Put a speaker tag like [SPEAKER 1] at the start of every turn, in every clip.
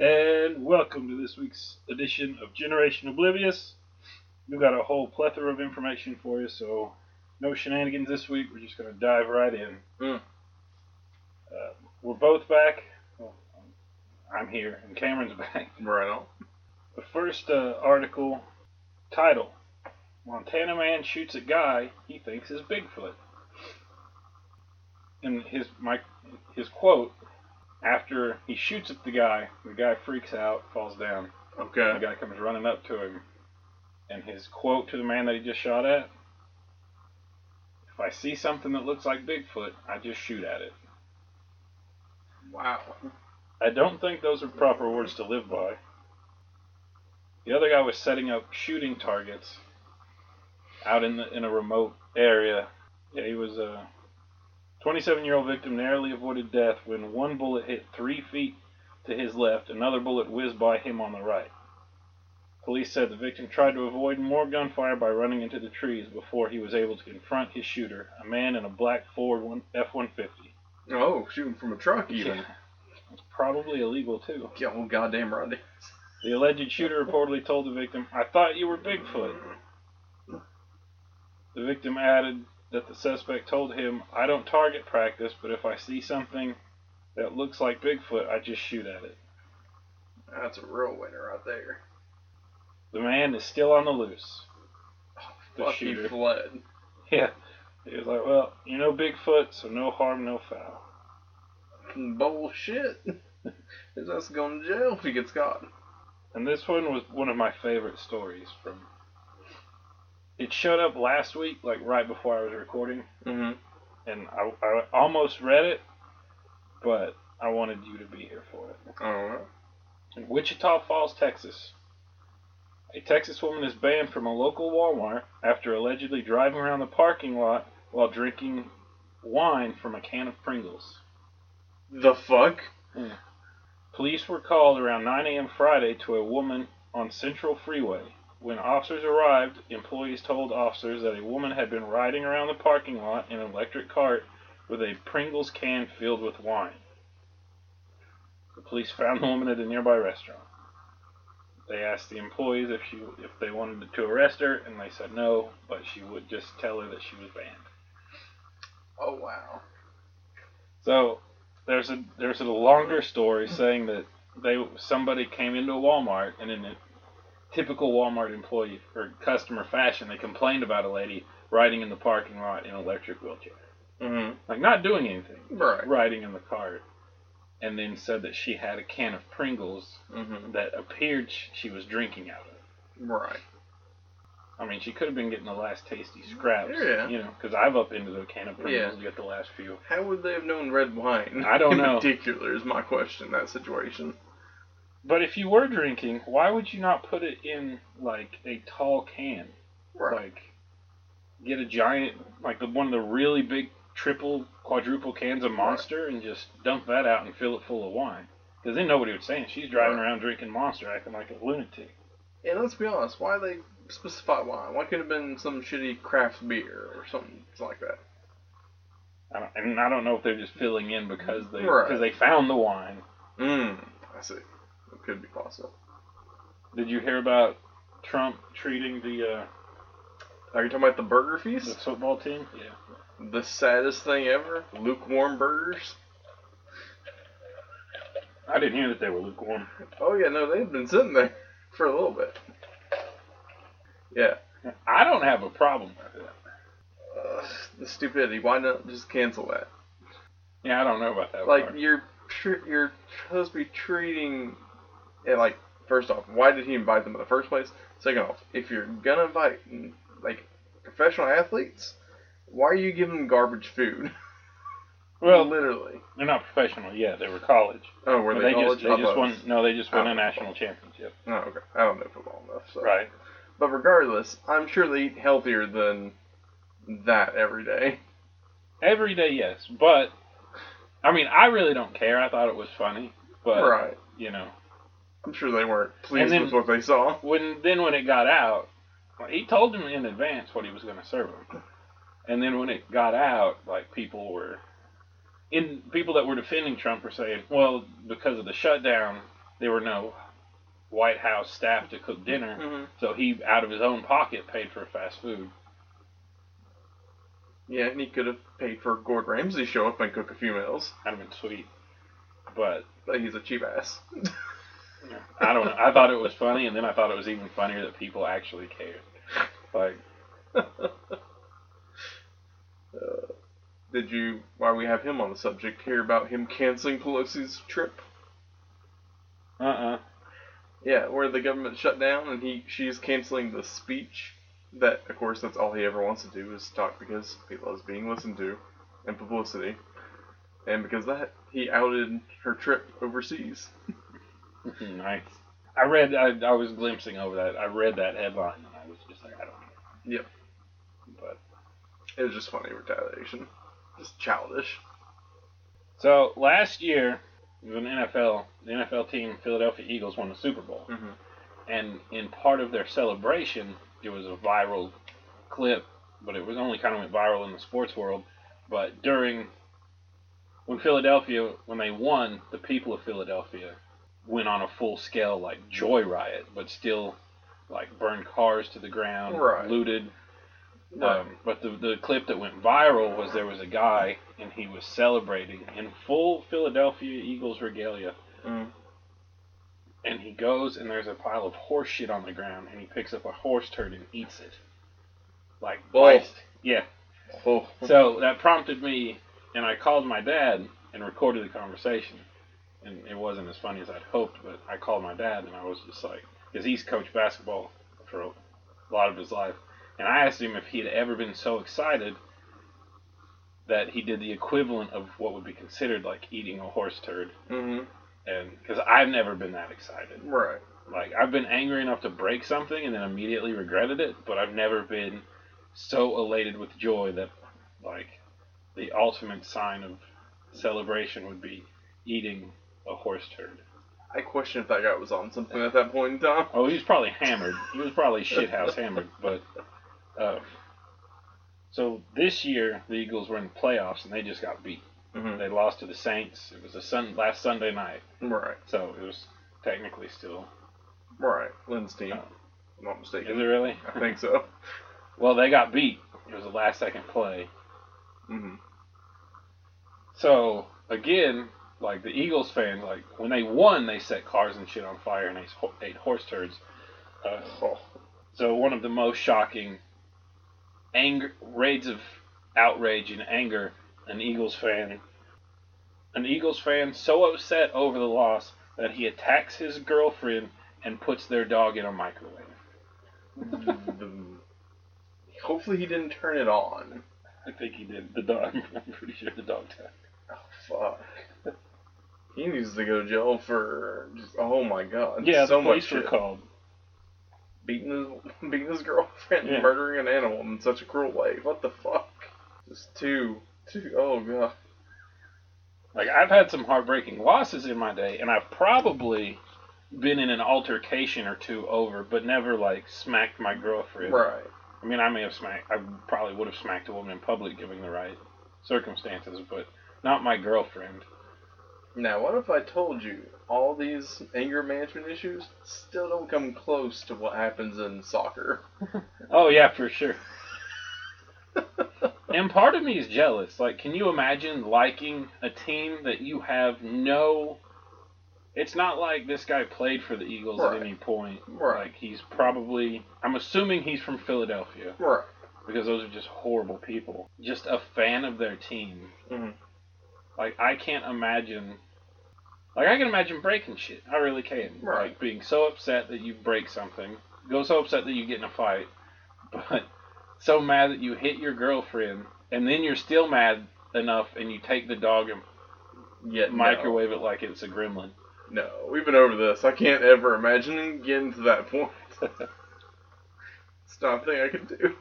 [SPEAKER 1] And welcome to this week's edition of Generation Oblivious. We've got a whole plethora of information for you, so no shenanigans this week. We're just going to dive right in.
[SPEAKER 2] Mm.
[SPEAKER 1] Uh, we're both back. Well, I'm here, and Cameron's back.
[SPEAKER 2] Right on.
[SPEAKER 1] The first uh, article title Montana man shoots a guy he thinks is Bigfoot. And his my his quote after he shoots at the guy, the guy freaks out, falls down.
[SPEAKER 2] Okay.
[SPEAKER 1] The guy comes running up to him, and his quote to the man that he just shot at: "If I see something that looks like Bigfoot, I just shoot at it."
[SPEAKER 2] Wow.
[SPEAKER 1] I don't think those are proper words to live by. The other guy was setting up shooting targets out in the in a remote area. Yeah, he was uh, a 27-year-old victim narrowly avoided death when one bullet hit three feet to his left, another bullet whizzed by him on the right. Police said the victim tried to avoid more gunfire by running into the trees before he was able to confront his shooter, a man in a black Ford F-150.
[SPEAKER 2] Oh, shooting from a truck even.
[SPEAKER 1] Yeah. It's probably illegal too.
[SPEAKER 2] Yeah. Oh, goddamn right.
[SPEAKER 1] The alleged shooter reportedly told the victim, I thought you were Bigfoot. The victim added that the suspect told him, I don't target practice, but if I see something that looks like Bigfoot, I just shoot at it.
[SPEAKER 2] That's a real winner right there.
[SPEAKER 1] The man is still on the loose. The
[SPEAKER 2] Fuck, he
[SPEAKER 1] shooter.
[SPEAKER 2] fled.
[SPEAKER 1] Yeah. He was like, well, you know Bigfoot, so no harm, no foul.
[SPEAKER 2] Bullshit. His ass going to jail if he gets caught.
[SPEAKER 1] And this one was one of my favorite stories from. It showed up last week, like right before I was recording.
[SPEAKER 2] Mm-hmm.
[SPEAKER 1] and I, I almost read it, but I wanted you to be here for it.
[SPEAKER 2] Don't.
[SPEAKER 1] In Wichita Falls, Texas, a Texas woman is banned from a local Walmart after allegedly driving around the parking lot while drinking wine from a can of Pringles.
[SPEAKER 2] The fuck?
[SPEAKER 1] Police were called around 9 a.m. Friday to a woman on Central Freeway. When officers arrived, employees told officers that a woman had been riding around the parking lot in an electric cart with a Pringles can filled with wine. The police found the woman at a nearby restaurant. They asked the employees if she if they wanted to arrest her, and they said no, but she would just tell her that she was banned.
[SPEAKER 2] Oh, wow.
[SPEAKER 1] So there's a there's a longer story saying that they somebody came into a Walmart and in typical Walmart employee or customer fashion they complained about a lady riding in the parking lot in an electric wheelchair,
[SPEAKER 2] Mm-hmm.
[SPEAKER 1] like not doing anything,
[SPEAKER 2] Right.
[SPEAKER 1] riding in the cart, and then said that she had a can of Pringles
[SPEAKER 2] Mm-hmm.
[SPEAKER 1] that appeared she was drinking out of.
[SPEAKER 2] Right.
[SPEAKER 1] I mean, she could have been getting the last tasty scraps,
[SPEAKER 2] Yeah.
[SPEAKER 1] you know, because I've up into the can of Pringles
[SPEAKER 2] Yeah.
[SPEAKER 1] to get the last few.
[SPEAKER 2] How would they have known red wine?
[SPEAKER 1] I don't
[SPEAKER 2] in
[SPEAKER 1] know.
[SPEAKER 2] particular is my question in that situation.
[SPEAKER 1] But if you were drinking, why would you not put it in like a tall can?
[SPEAKER 2] Right.
[SPEAKER 1] Like get a giant like the one of the really big triple quadruple cans of Monster and just dump that out and fill it full of wine. Because then nobody would say it. She's driving
[SPEAKER 2] Right.
[SPEAKER 1] around drinking Monster, acting like a lunatic.
[SPEAKER 2] And let's be honest, why they specify wine? Why could it have been some shitty craft beer or something like that?
[SPEAKER 1] I don't, and I don't know if they're just filling in because they
[SPEAKER 2] Right.
[SPEAKER 1] because they found the wine.
[SPEAKER 2] Mmm. I see. It could be possible.
[SPEAKER 1] Did you hear about Trump treating the uh,
[SPEAKER 2] Are you talking about the burger feast?
[SPEAKER 1] the
[SPEAKER 2] feast?
[SPEAKER 1] football team? Yeah.
[SPEAKER 2] The saddest thing ever? Lukewarm burgers?
[SPEAKER 1] I didn't hear that they were lukewarm.
[SPEAKER 2] Oh yeah, no, they've been sitting there for a little bit. Yeah.
[SPEAKER 1] I don't have a problem with it.
[SPEAKER 2] Uh, the stupidity. Why not just cancel that?
[SPEAKER 1] Yeah, I don't know about that.
[SPEAKER 2] Like
[SPEAKER 1] part.
[SPEAKER 2] you're tr- you're supposed to be treating like first off, why did he invite them in the first place? Second off, if you're gonna invite like professional athletes, why are you giving them garbage food?
[SPEAKER 1] well,
[SPEAKER 2] literally.
[SPEAKER 1] they're not professional yet. They were college.
[SPEAKER 2] Oh, were they,
[SPEAKER 1] they
[SPEAKER 2] college?
[SPEAKER 1] just they just won. No, they just won a national championship.
[SPEAKER 2] Oh, okay. I don't know football enough. So.
[SPEAKER 1] Right.
[SPEAKER 2] But regardless, I'm sure they eat healthier than that every day.
[SPEAKER 1] Every day, yes. But I mean, I really don't care. I thought it was funny, but
[SPEAKER 2] right.
[SPEAKER 1] you know,
[SPEAKER 2] I'm sure they weren't pleased
[SPEAKER 1] then-
[SPEAKER 2] with what they saw.
[SPEAKER 1] when then when it got out, he told them in advance what he was going to serve them, and then when it got out, like people were, in people that were defending Trump were saying, well, because of the shutdown, there were no White House staff to cook dinner,
[SPEAKER 2] Mhm.
[SPEAKER 1] so he out of his own pocket paid for fast food.
[SPEAKER 2] Yeah, and he could have paid for Gordon Ramsay to show up and cook a few meals,
[SPEAKER 1] That'd have been sweet, but
[SPEAKER 2] but he's a cheap ass.
[SPEAKER 1] I don't know. I thought it was funny, and then I thought it was even funnier that people actually cared. Like,
[SPEAKER 2] Uh, did you, while we have him on the subject, hear about him canceling Pelosi's trip?
[SPEAKER 1] uh, uh
[SPEAKER 2] Yeah, where the government shut down and he she's canceling the speech. That, of course, that's all he ever wants to do is talk because he loves being listened to and publicity. And because of that, he outed her trip overseas.
[SPEAKER 1] nice. I read. I, I was glimpsing over that. I read that headline, and I was just like, I don't know.
[SPEAKER 2] Yep.
[SPEAKER 1] But
[SPEAKER 2] It was just funny retaliation. Just childish.
[SPEAKER 1] so last year, an NFL. The NFL team, Philadelphia Eagles, won the Super Bowl.
[SPEAKER 2] Mm-hmm.
[SPEAKER 1] and in part of their celebration, it was a viral clip, but it was only kind of went viral in the sports world. But during when Philadelphia, when they won, the people of Philadelphia went on a full scale like joy riot, but still like burned cars to the ground,
[SPEAKER 2] Right.
[SPEAKER 1] looted.
[SPEAKER 2] Right.
[SPEAKER 1] Um, but the the clip that went viral was there was a guy and he was celebrating in full Philadelphia Eagles regalia
[SPEAKER 2] Mm.
[SPEAKER 1] and he goes and there's a pile of horse shit on the ground and he picks up a horse turd and eats it. Like
[SPEAKER 2] Oh.
[SPEAKER 1] bites- yeah.
[SPEAKER 2] Oh.
[SPEAKER 1] So that prompted me and I called my dad and recorded the conversation. And it wasn't as funny as I'd hoped, but I called my dad and I was just like, because he's coached basketball for a lot of his life, and I asked him if he had ever been so excited that he did the equivalent of what would be considered like eating a horse turd,
[SPEAKER 2] Mm-hmm.
[SPEAKER 1] and because I've never been that excited.
[SPEAKER 2] Right.
[SPEAKER 1] Like I've been angry enough to break something and then immediately regretted it, but I've never been so elated with joy that like the ultimate sign of celebration would be eating a horse turd.
[SPEAKER 2] I question if that guy was on something at that point in time.
[SPEAKER 1] Oh, he was probably hammered. He was probably shithouse hammered, but uh, so this year the Eagles were in the playoffs and they just got beat.
[SPEAKER 2] Mm-hmm.
[SPEAKER 1] They lost to the Saints. It was a sun last Sunday night,
[SPEAKER 2] Right.
[SPEAKER 1] so it was technically still.
[SPEAKER 2] Right. Lynn's team.
[SPEAKER 1] Oh.
[SPEAKER 2] I'm not
[SPEAKER 1] Is
[SPEAKER 2] mistaken.
[SPEAKER 1] it really?
[SPEAKER 2] I think so.
[SPEAKER 1] Well, they got beat. It was a last second play.
[SPEAKER 2] Mm-hmm.
[SPEAKER 1] So again, like the Eagles fans, like when they won, they set cars and shit on fire and ate, ate horse turds. Uh,
[SPEAKER 2] Oh.
[SPEAKER 1] so one of the most shocking anger raids of outrage and anger, an Eagles fan, an Eagles fan so upset over the loss that he attacks his girlfriend and puts their dog in a microwave.
[SPEAKER 2] Hopefully he didn't turn it on.
[SPEAKER 1] I think he did. The dog. I'm pretty sure the dog died.
[SPEAKER 2] Oh fuck. He needs to go to jail for just oh my god.
[SPEAKER 1] Yeah,
[SPEAKER 2] so
[SPEAKER 1] the
[SPEAKER 2] much
[SPEAKER 1] police were
[SPEAKER 2] shit.
[SPEAKER 1] called.
[SPEAKER 2] Beating his beating his girlfriend,
[SPEAKER 1] Yeah.
[SPEAKER 2] murdering an animal in such a cruel way. What the fuck? Just two two oh god.
[SPEAKER 1] Like I've had some heartbreaking losses in my day, and I've probably been in an altercation or two over, but never like smacked my girlfriend.
[SPEAKER 2] Right.
[SPEAKER 1] I mean, I may have smacked. I probably would have smacked a woman in public, given the right circumstances, but not my girlfriend.
[SPEAKER 2] Now what if I told you all these anger management issues still don't come close to what happens in soccer?
[SPEAKER 1] Oh yeah, for sure. and part of me is jealous. Like, can you imagine liking a team that you have no? It's not like this guy played for the Eagles
[SPEAKER 2] Right.
[SPEAKER 1] at any point.
[SPEAKER 2] Right.
[SPEAKER 1] Like he's probably. I'm assuming he's from Philadelphia
[SPEAKER 2] Right.
[SPEAKER 1] because those are just horrible people. Just a fan of their team.
[SPEAKER 2] Mhm.
[SPEAKER 1] Like I can't imagine. Like I can imagine breaking shit. I really can.
[SPEAKER 2] Right.
[SPEAKER 1] Like being so upset that you break something, go so upset that you get in a fight, but so mad that you hit your girlfriend, and then you're still mad enough, and you take the dog and
[SPEAKER 2] Yet no.
[SPEAKER 1] microwave it like it's a gremlin.
[SPEAKER 2] No, we've been over this. I can't ever imagine getting to that point. it's not a thing I can do.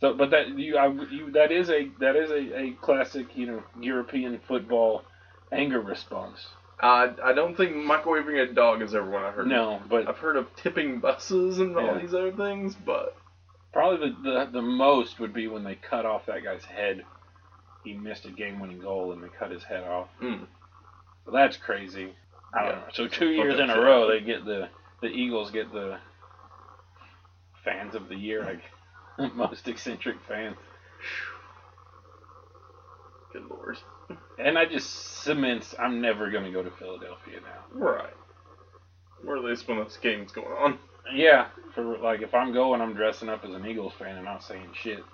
[SPEAKER 1] So, but that you, I, you, that is a that is a, a classic, you know, European football anger response.
[SPEAKER 2] I I don't think microwaving a dog is ever one I've heard.
[SPEAKER 1] No, but
[SPEAKER 2] I've heard of tipping buses and all
[SPEAKER 1] Yeah.
[SPEAKER 2] these other things, but
[SPEAKER 1] Probably the, the the most would be when they cut off that guy's head. He missed a game-winning goal and they cut his head off.
[SPEAKER 2] mm,
[SPEAKER 1] So that's crazy. I don't
[SPEAKER 2] Yeah.
[SPEAKER 1] know. So two years in a row, they get the the Eagles get the fans of the year, like most eccentric fans.
[SPEAKER 2] Good lord.
[SPEAKER 1] And I just cements I'm never gonna go to Philadelphia now.
[SPEAKER 2] Right. Where at least when this game's going on.
[SPEAKER 1] Yeah, for like if I'm going, I'm dressing up as an Eagles fan and not saying shit.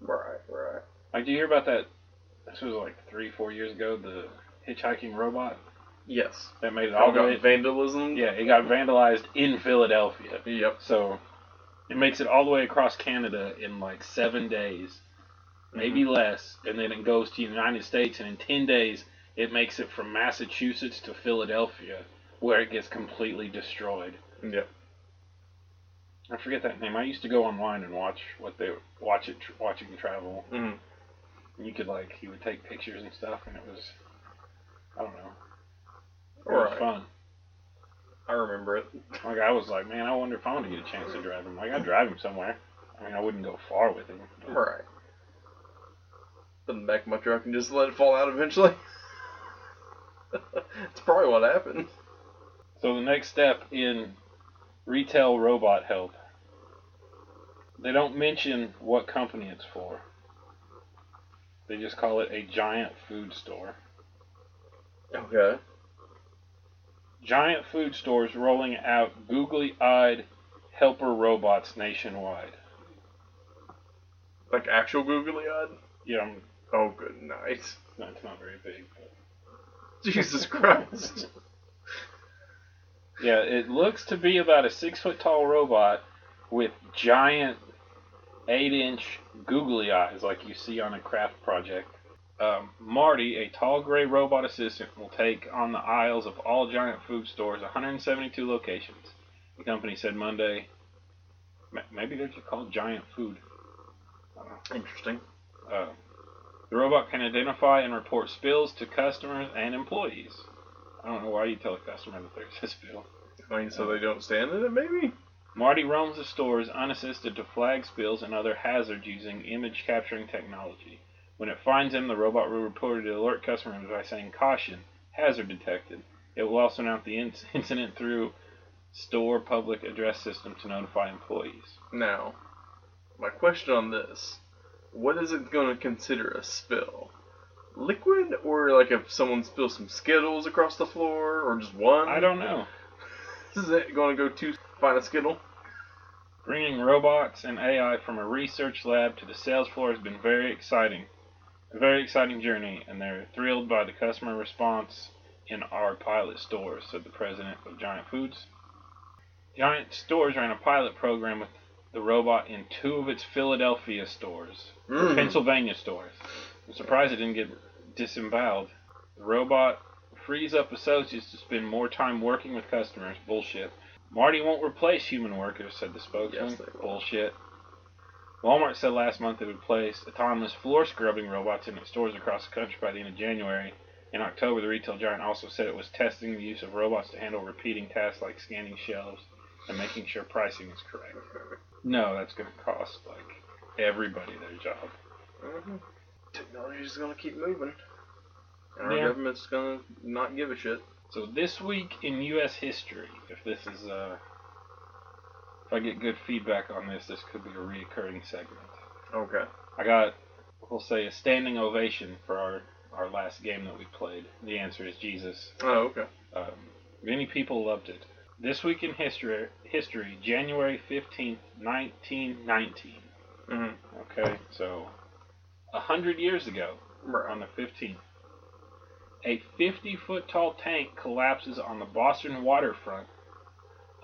[SPEAKER 2] Right, right.
[SPEAKER 1] Like, do you hear about that? This was like three, four years ago. The hitchhiking robot
[SPEAKER 2] Yes.
[SPEAKER 1] that made it all
[SPEAKER 2] All got vandalism.
[SPEAKER 1] Yeah, it got vandalized in Philadelphia.
[SPEAKER 2] Yep.
[SPEAKER 1] So it makes it all the way across Canada in like seven days, maybe less, and then it goes to the United States, and in ten days it makes it from Massachusetts to Philadelphia, where it gets completely destroyed.
[SPEAKER 2] Yep.
[SPEAKER 1] I forget that name. I used to go online and watch what they watch it watching travel.
[SPEAKER 2] Mhm.
[SPEAKER 1] And you could like he would take pictures and stuff, and it was I don't know. It was
[SPEAKER 2] Right.
[SPEAKER 1] fun.
[SPEAKER 2] I remember it.
[SPEAKER 1] Like I was like, man, I wonder if I want to get a chance to drive him. Like I'd drive him somewhere. I mean, I wouldn't go far with him. but-
[SPEAKER 2] Right. Put it in the back of my truck and just let it fall out eventually. That's probably what happened.
[SPEAKER 1] So the next step in retail robot help. They don't mention what company it's for. They just call it a giant food store.
[SPEAKER 2] Okay.
[SPEAKER 1] Giant food stores rolling out googly-eyed helper robots nationwide.
[SPEAKER 2] Like actual googly eyed?
[SPEAKER 1] Yeah, I'm,
[SPEAKER 2] Oh, good night.
[SPEAKER 1] no, it's not very big. But
[SPEAKER 2] Jesus Christ.
[SPEAKER 1] yeah, it looks to be about a six-foot tall robot with giant eight-inch googly eyes, like you see on a craft project. Um, Marty, a tall gray robot assistant, will take on the aisles of all giant food stores, 172 locations. The company said Monday. Maybe they're just called Giant Food. I don't know.
[SPEAKER 2] Interesting.
[SPEAKER 1] Uh, the robot can identify and report spills to customers and employees. I don't know why you tell a customer that there's a spill.
[SPEAKER 2] I mean, so they don't stand in it, maybe?
[SPEAKER 1] Marty roams the stores unassisted to flag spills and other hazards using image capturing technology. When it finds them, the robot will report it to alert customers by saying, Caution, hazard detected. It will also announce the inc- incident through store public address system to notify employees.
[SPEAKER 2] Now, my question on this what is it going to consider a spill? Liquid, or like if someone spills some Skittles across the floor, or just one?
[SPEAKER 1] I don't know.
[SPEAKER 2] Is it going to go to find a Skittle?
[SPEAKER 1] Bringing robots and AI from a research lab to the sales floor has been very exciting. A very exciting journey, and they're thrilled by the customer response in our pilot stores, said the president of Giant Foods. Giant Stores ran a pilot program with the robot in two of its Philadelphia stores,
[SPEAKER 2] Mm.
[SPEAKER 1] Pennsylvania stores. I'm surprised it didn't get disemboweled. The robot frees up associates to spend more time working with customers. Bullshit. Marty won't replace human workers, said the spokesman.
[SPEAKER 2] Yes.
[SPEAKER 1] Bullshit. Walmart said last month it would place autonomous floor scrubbing robots in its stores across the country by the end of January. In October, the retail giant also said it was testing the use of robots to handle repeating tasks like scanning shelves and making sure pricing is correct. No, that's going to cost like everybody their job.
[SPEAKER 2] hmm Technology's going to keep moving. And our
[SPEAKER 1] Yeah.
[SPEAKER 2] government's going to not give a shit.
[SPEAKER 1] So this week in U.S. history, if this is uh, if I get good feedback on this, this could be a reoccurring segment.
[SPEAKER 2] Okay.
[SPEAKER 1] I got, we'll say, a standing ovation for our our last game that we played. The answer is Jesus.
[SPEAKER 2] Oh, okay.
[SPEAKER 1] Um, many people loved it. This week in history, history, January fifteenth, nineteen nineteen.
[SPEAKER 2] Mm-hmm.
[SPEAKER 1] Okay, so a hundred years ago,
[SPEAKER 2] Right.
[SPEAKER 1] on the 15th. A 50 foot tall tank collapses on the Boston waterfront,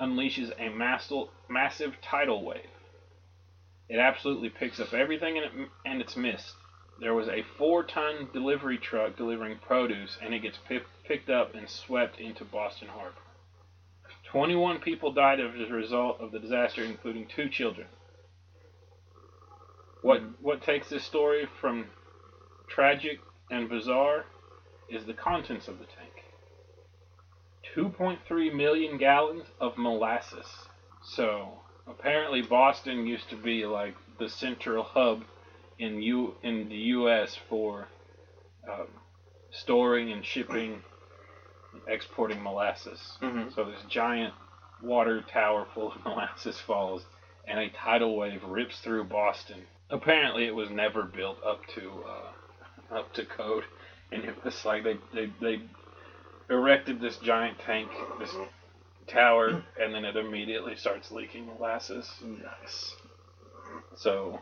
[SPEAKER 1] unleashes a massive, tidal wave. It absolutely picks up everything in it, and it's missed. There was a four ton delivery truck delivering produce, and it gets pi- picked up and swept into Boston Harbor. 21 people died as a result of the disaster, including two children. What what takes this story from tragic and bizarre is the contents of the tank. 2.3 million gallons of molasses. So apparently Boston used to be like the central hub in U in the U.S. for um, storing and shipping and exporting molasses.
[SPEAKER 2] Mhm.
[SPEAKER 1] So this giant water tower full of molasses falls, and a tidal wave rips through Boston. Apparently, it was never built up to uh, up to code, and it was like they they, they erected this giant tank, this tower, and then it immediately starts leaking molasses.
[SPEAKER 2] Nice.
[SPEAKER 1] So,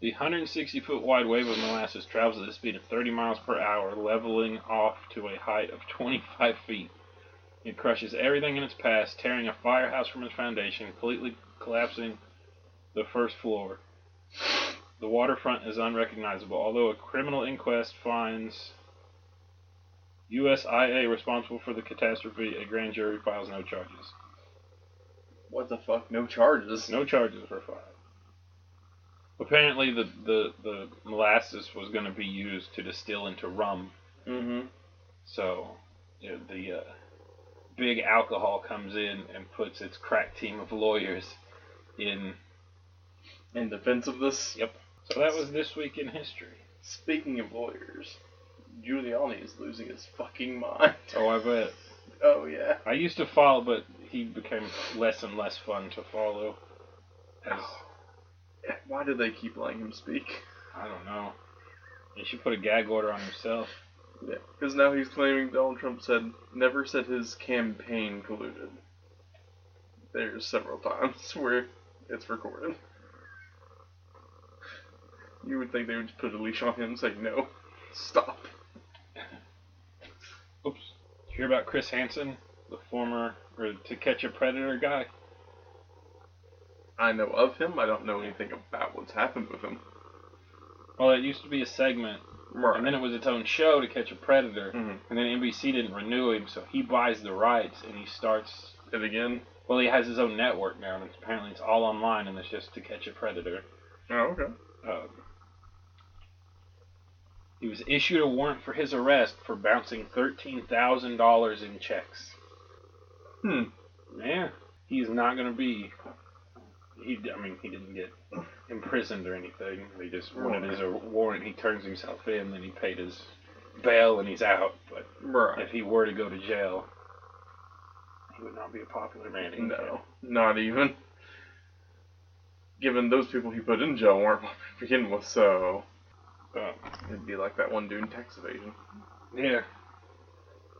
[SPEAKER 1] the 160 foot wide wave of molasses travels at the speed of 30 miles per hour, leveling off to a height of 25 feet. It crushes everything in its path, tearing a firehouse from its foundation, completely collapsing the first floor. The waterfront is unrecognizable, although a criminal inquest finds USIA responsible for the catastrophe. A grand jury files no charges.
[SPEAKER 2] What the fuck? No charges.
[SPEAKER 1] No charges were filed. Apparently, the, the, the molasses was going to be used to distill into rum.
[SPEAKER 2] Mm-hmm.
[SPEAKER 1] So, you know, the uh, big alcohol comes in and puts its crack team of lawyers in.
[SPEAKER 2] In defense of this,
[SPEAKER 1] Yep. So that was this week in history.
[SPEAKER 2] speaking of lawyers, Giuliani is losing his fucking mind.
[SPEAKER 1] Oh, I bet.
[SPEAKER 2] Oh yeah.
[SPEAKER 1] I used to follow, but he became less and less fun to follow. As
[SPEAKER 2] Why do they keep letting him speak?
[SPEAKER 1] I don't know. He should put a gag order on himself.
[SPEAKER 2] Yeah, because now he's claiming Donald Trump said never said his campaign colluded. There's several times where it's recorded. You would think they would just put a leash on him and say no, stop.
[SPEAKER 1] Oops. Did you hear about Chris Hansen, the former or To Catch a Predator guy?
[SPEAKER 2] I know of him. I don't know anything about what's happened with him.
[SPEAKER 1] Well, it used to be a segment,
[SPEAKER 2] Right.
[SPEAKER 1] and then it was its own show, To Catch a Predator,
[SPEAKER 2] Mhm.
[SPEAKER 1] and then NBC didn't renew him, so he buys the rights and he starts.
[SPEAKER 2] it again.
[SPEAKER 1] Well, he has his own network now, and it's, apparently it's all online, and it's just To Catch a Predator.
[SPEAKER 2] Oh, okay.
[SPEAKER 1] Um, he was issued a warrant for his arrest for bouncing thirteen thousand dollars in checks.
[SPEAKER 2] Hmm.
[SPEAKER 1] Yeah, he's not going to be. He, I mean, he didn't get imprisoned or anything. They just wanted his a warrant. He turns himself in, then he paid his bail, and he's out. But
[SPEAKER 2] Right.
[SPEAKER 1] if he were to go to jail, he would not be a popular man. in
[SPEAKER 2] No, not even. Given those people he put in jail weren't popular to begin with, so
[SPEAKER 1] Uh,
[SPEAKER 2] it'd be like that one dude in tax evasion.
[SPEAKER 1] Yeah.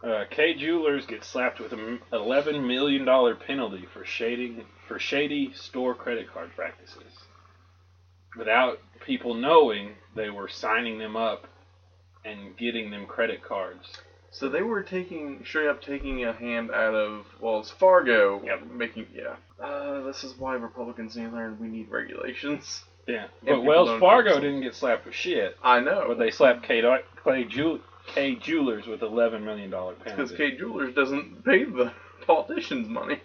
[SPEAKER 1] Uh, Kay Jewelers gets slapped with an eleven million dollar penalty for shading for shady store credit card practices. Without people knowing, they were signing them up and getting them credit cards.
[SPEAKER 2] So they were taking straight up taking a hand out of Wells Fargo,
[SPEAKER 1] Yep.
[SPEAKER 2] making yeah. Uh, this is why Republicans need to learn we need regulations.
[SPEAKER 1] Yeah, but Wells Fargo
[SPEAKER 2] so.
[SPEAKER 1] didn't get slapped with shit,
[SPEAKER 2] I know,
[SPEAKER 1] but they slapped K, Clay Kay Jewelers with eleven million dollar penalty.
[SPEAKER 2] because. Kay Jewelers doesn't pay the politicians money.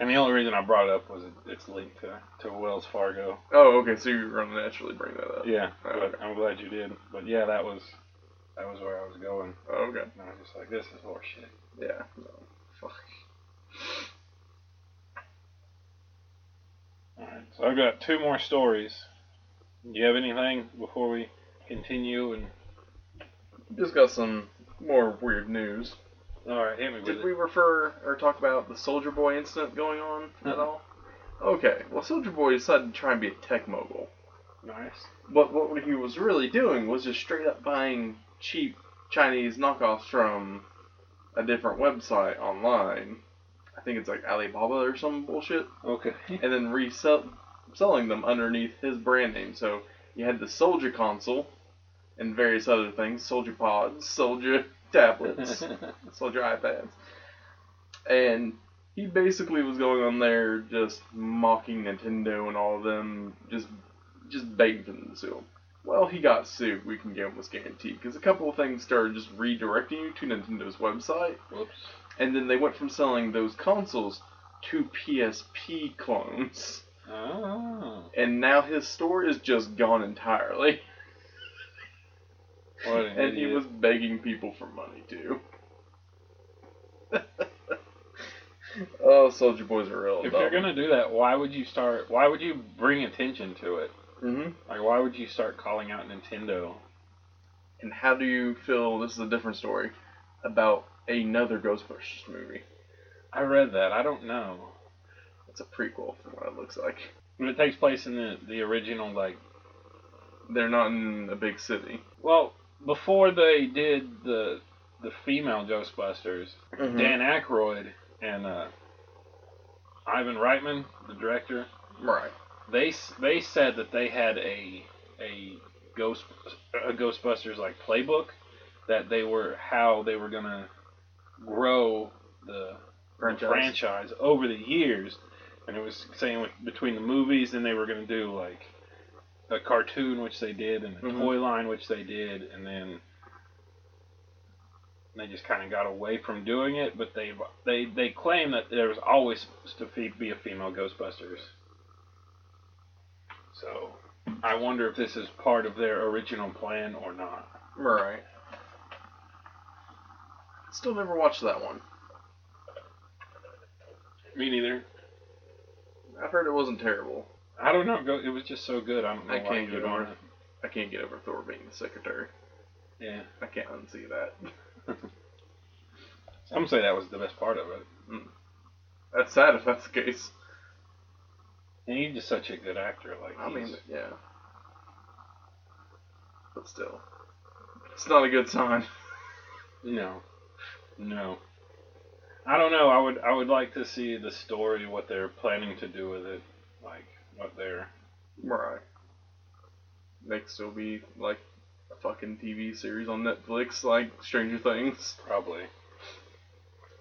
[SPEAKER 1] and the only reason I brought it up was it's linked to, to Wells Fargo.
[SPEAKER 2] Oh, okay, so you're gonna naturally bring that up.
[SPEAKER 1] Yeah,
[SPEAKER 2] Oh,
[SPEAKER 1] but I'm glad you did. But yeah, that was that was where I was going.
[SPEAKER 2] Oh, okay.
[SPEAKER 1] And I was just like, this is horseshit.
[SPEAKER 2] Yeah. No. Fuck.
[SPEAKER 1] Alright, so I've got two more stories. Do you have anything before we continue? And
[SPEAKER 2] Just got some more weird news.
[SPEAKER 1] alright, hit me with
[SPEAKER 2] Did
[SPEAKER 1] it.
[SPEAKER 2] we refer or talk about the Soulja Boy incident going on at all? Okay. Well, Soulja Boy decided to try and be a tech mogul.
[SPEAKER 1] Nice.
[SPEAKER 2] But what he was really doing was just straight up buying cheap Chinese knockoffs from a different website online. I think it's like Alibaba or some bullshit.
[SPEAKER 1] Okay.
[SPEAKER 2] And then resell selling them underneath his brand name. So you had the Soulja console and various other things, Soulja pods, Soulja tablets, Soulja iPads. And he basically was going on there just mocking Nintendo and all of them, just just begging them to sue him. Well, he got sued. We can give him this guarantee because a couple of things started just redirecting you to Nintendo's website,
[SPEAKER 1] Whoops.
[SPEAKER 2] And then they went from selling those consoles to PSP clones,
[SPEAKER 1] Oh.
[SPEAKER 2] and now his store is just gone entirely.
[SPEAKER 1] What an
[SPEAKER 2] and he was begging people for money too. oh, Soulja Boy's are real.
[SPEAKER 1] If you're gonna do that, why would you start? Why would you bring attention to it?
[SPEAKER 2] hmm
[SPEAKER 1] Like, why would you start calling out Nintendo?
[SPEAKER 2] And how do you feel? This is a different story about another Ghostbusters movie.
[SPEAKER 1] I read that. I don't know.
[SPEAKER 2] It's a prequel from what it looks like.
[SPEAKER 1] But it takes place in the the original like.
[SPEAKER 2] They're not in a big city.
[SPEAKER 1] Well, before they did the the female Ghostbusters,
[SPEAKER 2] Mhm.
[SPEAKER 1] Dan Aykroyd and uh, Ivan Reitman, the director,
[SPEAKER 2] Right.
[SPEAKER 1] they they said that they had a a ghost a Ghostbusters like playbook that they were how they were gonna grow the
[SPEAKER 2] Franchise.
[SPEAKER 1] franchise over the years, and it was saying with, between the movies, then they were gonna do like a cartoon, which they did, and a
[SPEAKER 2] Mhm.
[SPEAKER 1] toy line, which they did, and then they just kind of got away from doing it. But they they they claim that there was always supposed to be a female Ghostbusters. So I wonder if this is part of their original plan or not.
[SPEAKER 2] Right. Still never watched that one.
[SPEAKER 1] Me neither.
[SPEAKER 2] I've heard it wasn't terrible.
[SPEAKER 1] I don't know. It was just so good. I don't know
[SPEAKER 2] I
[SPEAKER 1] why
[SPEAKER 2] can't get over
[SPEAKER 1] it.
[SPEAKER 2] I can't get over Thor being the secretary.
[SPEAKER 1] Yeah.
[SPEAKER 2] I can't unsee that.
[SPEAKER 1] Some say that was the best part of it. Hmm.
[SPEAKER 2] That's sad if that's the case.
[SPEAKER 1] And he's just such a good actor. Like
[SPEAKER 2] I mean, yeah. But still, it's not a good sign.
[SPEAKER 1] no, no. I don't know. I would I would like to see the story, what they're planning to do with it, like what they're.
[SPEAKER 2] Right. Could still be like a fucking TV series on Netflix, like Stranger Things.
[SPEAKER 1] Probably.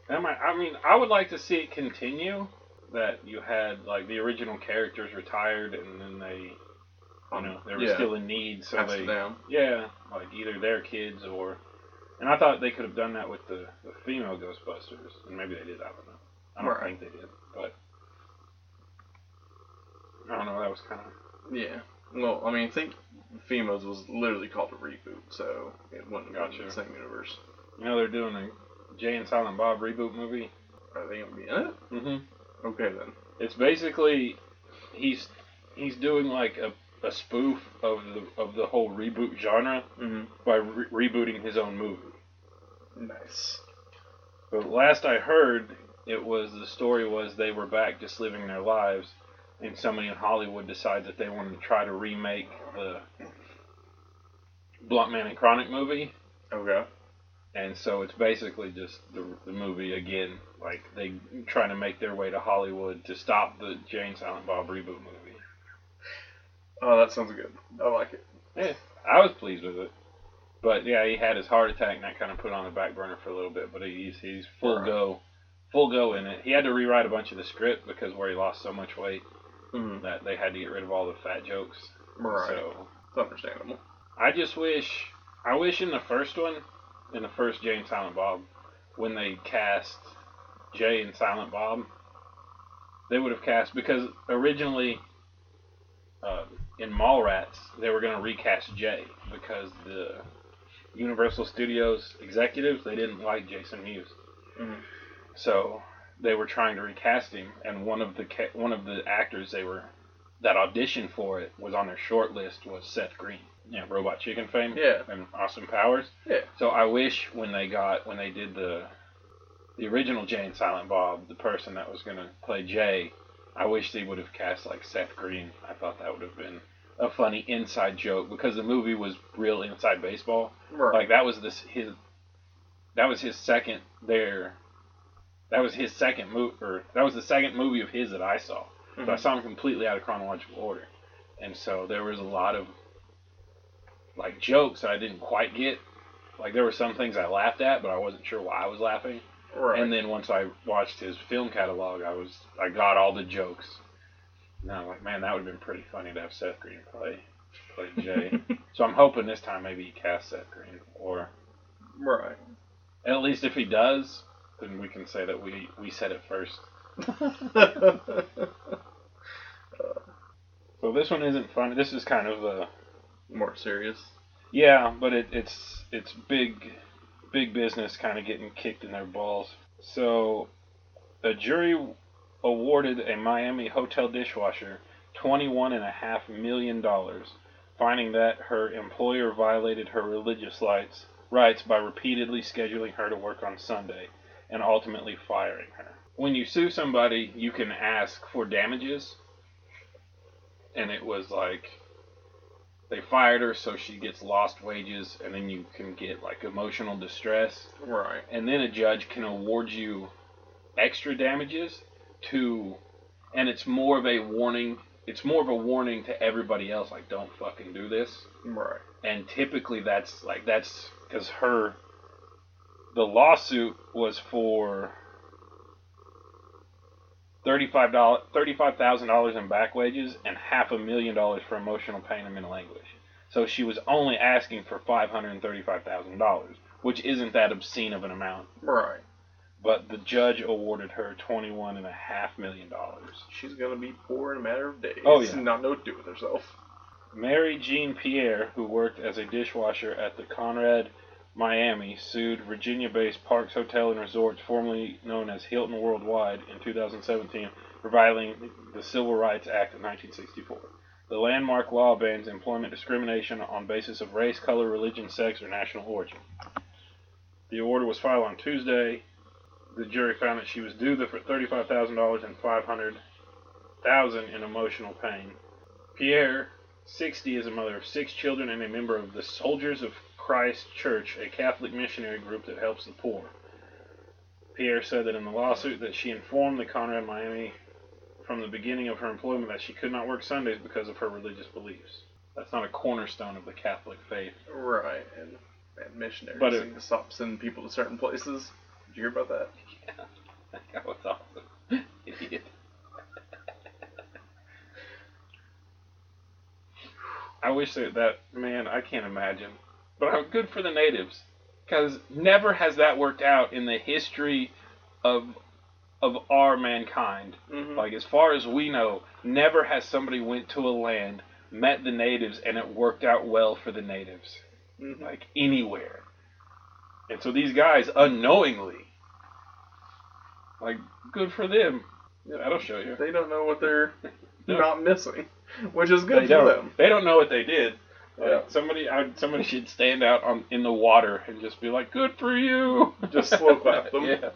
[SPEAKER 1] That might, I mean, I would like to see it continue. That you had like the original characters retired, and then they, you um, know, they were
[SPEAKER 2] Yeah.
[SPEAKER 1] still in need, so
[SPEAKER 2] Passed
[SPEAKER 1] they,
[SPEAKER 2] down.
[SPEAKER 1] yeah, like either their kids or, and I thought they could have done that with the, the female Ghostbusters, and maybe they did. I don't know. I don't
[SPEAKER 2] Right.
[SPEAKER 1] think they did, but I don't know. That was kind of
[SPEAKER 2] Yeah. Well, I mean, I think Females was literally called a reboot, so it wouldn't in
[SPEAKER 1] Gotcha.
[SPEAKER 2] the same universe.
[SPEAKER 1] you know they're doing a Jay and Silent Bob reboot movie.
[SPEAKER 2] Are they gonna be in it?
[SPEAKER 1] Mm-hmm.
[SPEAKER 2] Okay then.
[SPEAKER 1] It's basically he's he's doing like a, a spoof of the of the whole reboot genre
[SPEAKER 2] Mm-hmm.
[SPEAKER 1] by re- rebooting his own movie.
[SPEAKER 2] Nice.
[SPEAKER 1] But last I heard, it was the story was they were back just living their lives, and somebody in Hollywood decided that they wanted to try to remake the Bluntman and Chronic movie,
[SPEAKER 2] Okay.
[SPEAKER 1] and so it's basically just the, the movie again. Like they trying to make their way to Hollywood to stop the Jay and Silent Bob reboot movie.
[SPEAKER 2] Oh, that sounds good. I like it.
[SPEAKER 1] Yeah, I was pleased with it. But yeah, he had his heart attack, and that kind of put on the back burner for a little bit. But he's he's full
[SPEAKER 2] Right.
[SPEAKER 1] go, full go in it. He had to rewrite a bunch of the script because where he lost so much weight
[SPEAKER 2] Mm-hmm.
[SPEAKER 1] that they had to get rid of all the fat jokes.
[SPEAKER 2] Right.
[SPEAKER 1] So
[SPEAKER 2] It's understandable.
[SPEAKER 1] I just wish, I wish in the first one, in the first Jay and Silent Bob, when they cast Jay and Silent Bob, they would have cast because originally uh, in Mallrats they were going to recast Jay because the Universal Studios executives they didn't like Jason Mewes,
[SPEAKER 2] Mhm.
[SPEAKER 1] so they were trying to recast him, and one of the ca- one of the actors they were that auditioned for it was on their short list was Seth Green, yeah, Robot Chicken fame,
[SPEAKER 2] Yeah.
[SPEAKER 1] and Austin Powers.
[SPEAKER 2] Yeah.
[SPEAKER 1] So I wish when they got when they did the the original Jay and Silent Bob, the person that was gonna play Jay, I wish they would have cast like Seth Green. I thought that would have been a funny inside joke because the movie was real inside baseball.
[SPEAKER 2] Right.
[SPEAKER 1] Like that was this his that was his second there. That was his second movie, or that was the second movie of his that I saw. So I
[SPEAKER 2] Mhm.
[SPEAKER 1] saw him completely out of chronological order, and so there was a lot of like jokes that I didn't quite get. Like there were some things I laughed at, but I wasn't sure why I was laughing.
[SPEAKER 2] Right.
[SPEAKER 1] And then once I watched his film catalog, I was I got all the jokes. And I'm like, man, that would have been pretty funny to have Seth Green play play Jay. so I'm hoping this time maybe he casts Seth Green, or
[SPEAKER 2] right.
[SPEAKER 1] at least if he does, then we can say that we we said it first. So this one isn't funny. This is kind of a
[SPEAKER 2] More serious.
[SPEAKER 1] yeah, but it, it's it's big big business kind of getting kicked in their balls. So a jury awarded a Miami hotel dishwasher twenty-one and a half million dollars, finding that her employer violated her religious rights rights by repeatedly scheduling her to work on Sunday and ultimately firing her. When you sue somebody, you can ask for damages, and it was like they fired her so she gets lost wages, and then you can get like emotional distress,
[SPEAKER 2] Right.
[SPEAKER 1] and then a judge can award you extra damages to, and it's more of a warning. It's more of a warning to everybody else, like don't fucking do this
[SPEAKER 2] Right.
[SPEAKER 1] and typically that's like that's because her the lawsuit was for thirty-five dollars thirty-five thousand dollars in back wages and half a million dollars for emotional pain and mental anguish so she was only asking for five hundred and thirty-five thousand dollars which isn't that obscene of an amount
[SPEAKER 2] Right.
[SPEAKER 1] but the judge awarded her twenty-one and a half million dollars
[SPEAKER 2] She's gonna be poor in a matter of days.
[SPEAKER 1] Oh, yeah.
[SPEAKER 2] Not know what to do with herself.
[SPEAKER 1] Mary Jean Pierre, who worked as a dishwasher at the Conrad Miami, sued Virginia based Parks Hotel and Resorts, formerly known as Hilton Worldwide, in 2017 for violating the Civil Rights Act of 1964. The landmark law bans employment discrimination on basis of race, color, religion, sex, or national origin. The order was filed on Tuesday. The jury found that she was due the $35,000 and $500,000 in emotional pain. Pierre 60 is a mother of six children and a member of the Soldiers of Christ Church, a Catholic missionary group that helps the poor. Pierre said that in the lawsuit that she informed the Conrad Miami from the beginning of her employment that she could not work Sundays because of her religious beliefs. That's not a cornerstone of the Catholic faith.
[SPEAKER 2] Right. And, and missionaries
[SPEAKER 1] But it-
[SPEAKER 2] stop sending people to certain places. Did you hear about that?
[SPEAKER 1] Yeah, that was awesome. Idiot. I wish that, that man, I can't imagine. But how good for the natives. Because never has that worked out in the history of of our mankind.
[SPEAKER 2] Mm-hmm.
[SPEAKER 1] Like as far as we know, never has somebody went to a land, met the natives, and it worked out well for the natives.
[SPEAKER 2] Mhm.
[SPEAKER 1] Like anywhere. And so these guys unknowingly like good for them. That'll show you.
[SPEAKER 2] They don't know what they're
[SPEAKER 1] No.
[SPEAKER 2] not missing, which is good
[SPEAKER 1] They
[SPEAKER 2] for
[SPEAKER 1] don't.
[SPEAKER 2] them.
[SPEAKER 1] They don't know what they did. Like,
[SPEAKER 2] Yeah.
[SPEAKER 1] Somebody, I, somebody should stand out on in the water and just be like, "Good for you."
[SPEAKER 2] Just slow clap them.
[SPEAKER 1] yeah,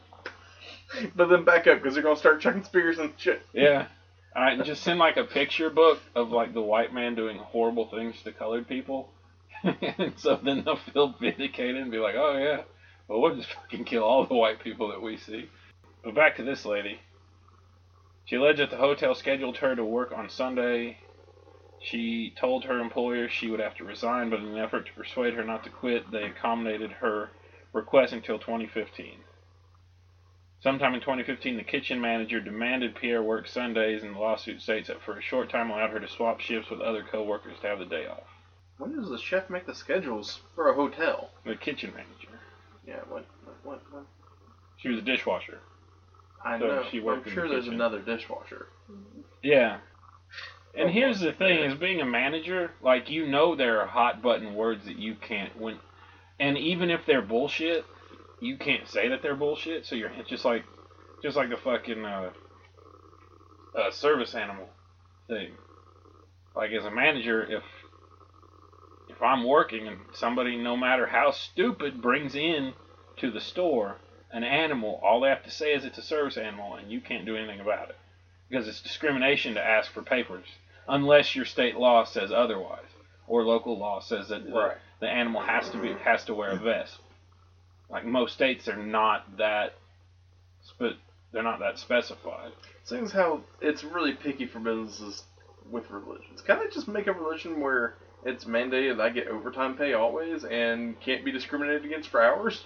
[SPEAKER 2] But then back up because they're gonna start chucking spears and shit.
[SPEAKER 1] yeah. I just send like a picture book of like the white man doing horrible things to colored people, and so then they'll feel vindicated and be like, "Oh yeah, well we'll just fucking kill all the white people that we see." But back to this lady. She alleged that the hotel scheduled her to work on Sunday. She told her employer she would have to resign, but in an effort to persuade her not to quit, they accommodated her request until 2015. Sometime in 2015, the kitchen manager demanded Pierre work Sundays, and the lawsuit states that for a short time allowed her to swap shifts with other coworkers to have the day off.
[SPEAKER 2] When does the chef make the schedules for a hotel?
[SPEAKER 1] The kitchen manager.
[SPEAKER 2] Yeah, what, what, what?
[SPEAKER 1] She was a dishwasher.
[SPEAKER 2] I
[SPEAKER 1] So
[SPEAKER 2] know.
[SPEAKER 1] she worked
[SPEAKER 2] I'm sure
[SPEAKER 1] the
[SPEAKER 2] there's another dishwasher.
[SPEAKER 1] Yeah. And here's the thing: is being a manager, like you know, there are hot button words that you can't when, and even if they're bullshit, you can't say that they're bullshit. So you're just like, just like the fucking uh, uh, service animal thing. Like as a manager, if if I'm working and somebody, no matter how stupid, brings in to the store an animal, all they have to say is it's a service animal, and you can't do anything about it because it's discrimination to ask for papers unless your state law says otherwise or local law says that the,
[SPEAKER 2] Right.
[SPEAKER 1] the animal has to be has to wear a vest. Like most states, they're not that, spe- they're not that specified.
[SPEAKER 2] Seeing as how it's really picky for businesses with religions, can I just make a religion where it's mandated that I get overtime pay always and can't be discriminated against for hours?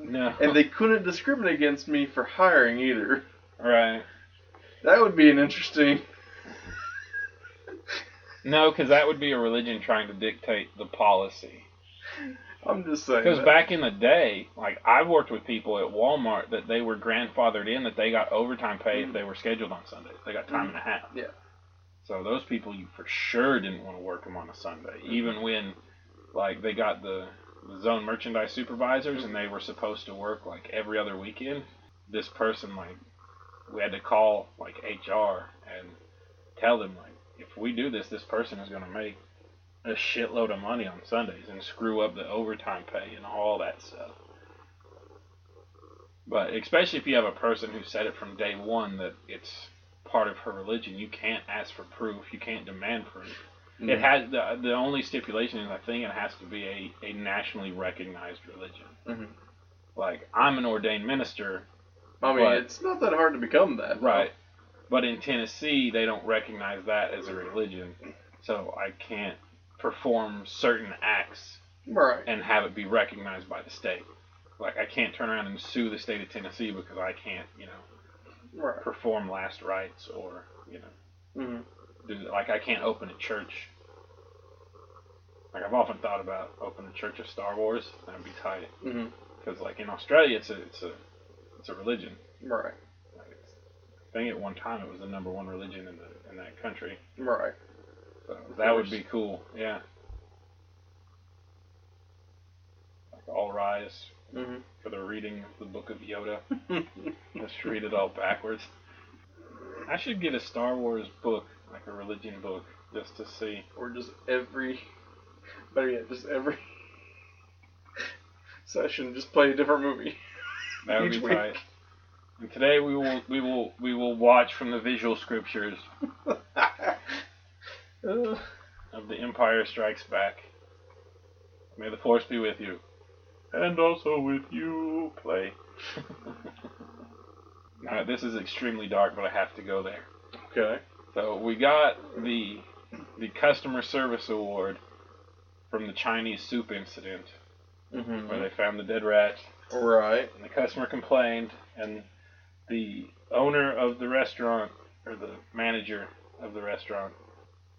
[SPEAKER 1] No,
[SPEAKER 2] And they couldn't discriminate against me for hiring either.
[SPEAKER 1] right?
[SPEAKER 2] That would be an interesting.
[SPEAKER 1] No, because that would be a religion trying to dictate the policy.
[SPEAKER 2] I'm just saying.
[SPEAKER 1] Because back in the day, like I've worked with people at Walmart that they were grandfathered in that they got overtime pay if
[SPEAKER 2] Mhm.
[SPEAKER 1] they were scheduled on Sundays. They got time and a half.
[SPEAKER 2] Yeah.
[SPEAKER 1] So those people, you for sure didn't want to work them on a Sunday, even when, like, they got the, the zone merchandise supervisors and they were supposed to work like every other weekend. This person, like, we had to call like HR and tell them like, if we do this, this person is going to make a shitload of money on Sundays and screw up the overtime pay and all that stuff. But especially if you have a person who said it from day one that it's part of her religion, you can't ask for proof. You can't demand proof.
[SPEAKER 2] Mm.
[SPEAKER 1] It has the the only stipulation is I think it has to be a, a nationally recognized religion.
[SPEAKER 2] Mhm.
[SPEAKER 1] Like I'm an ordained minister,
[SPEAKER 2] I mean,
[SPEAKER 1] but-
[SPEAKER 2] it's not that hard to become that.
[SPEAKER 1] right? But in Tennessee, they don't recognize that as a religion, so I can't perform certain acts
[SPEAKER 2] Right.
[SPEAKER 1] and have it be recognized by the state. Like I can't turn around and sue the state of Tennessee because I can't, you know,
[SPEAKER 2] Right.
[SPEAKER 1] perform last rites or you know,
[SPEAKER 2] hmm
[SPEAKER 1] do like I can't open a church. Like I've often thought about opening a church of Star Wars. That'd be tight because like in Australia, it's a it's a it's a religion.
[SPEAKER 2] Right.
[SPEAKER 1] Like I think at one time it was the number one religion in the in that country.
[SPEAKER 2] Right.
[SPEAKER 1] So that would be cool. Yeah. Like all rise
[SPEAKER 2] hmm
[SPEAKER 1] for the reading of the Book of Yoda. Let's read it all backwards. I should get a Star Wars book, like a religion book, just to see.
[SPEAKER 2] or just every, better yet, just every session, just play a different movie.
[SPEAKER 1] That would be
[SPEAKER 2] week.
[SPEAKER 1] tight. And today we will we will we will watch from the visual scriptures of The Empire Strikes Back. May the force be with you. And also with you. Play. now, this is extremely dark, but I have to go there.
[SPEAKER 2] okay.
[SPEAKER 1] So we got the the customer service award from the Chinese soup incident,
[SPEAKER 2] hmm
[SPEAKER 1] where they found the dead rat,
[SPEAKER 2] Right.
[SPEAKER 1] and the customer complained, and the owner of the restaurant or the manager of the restaurant.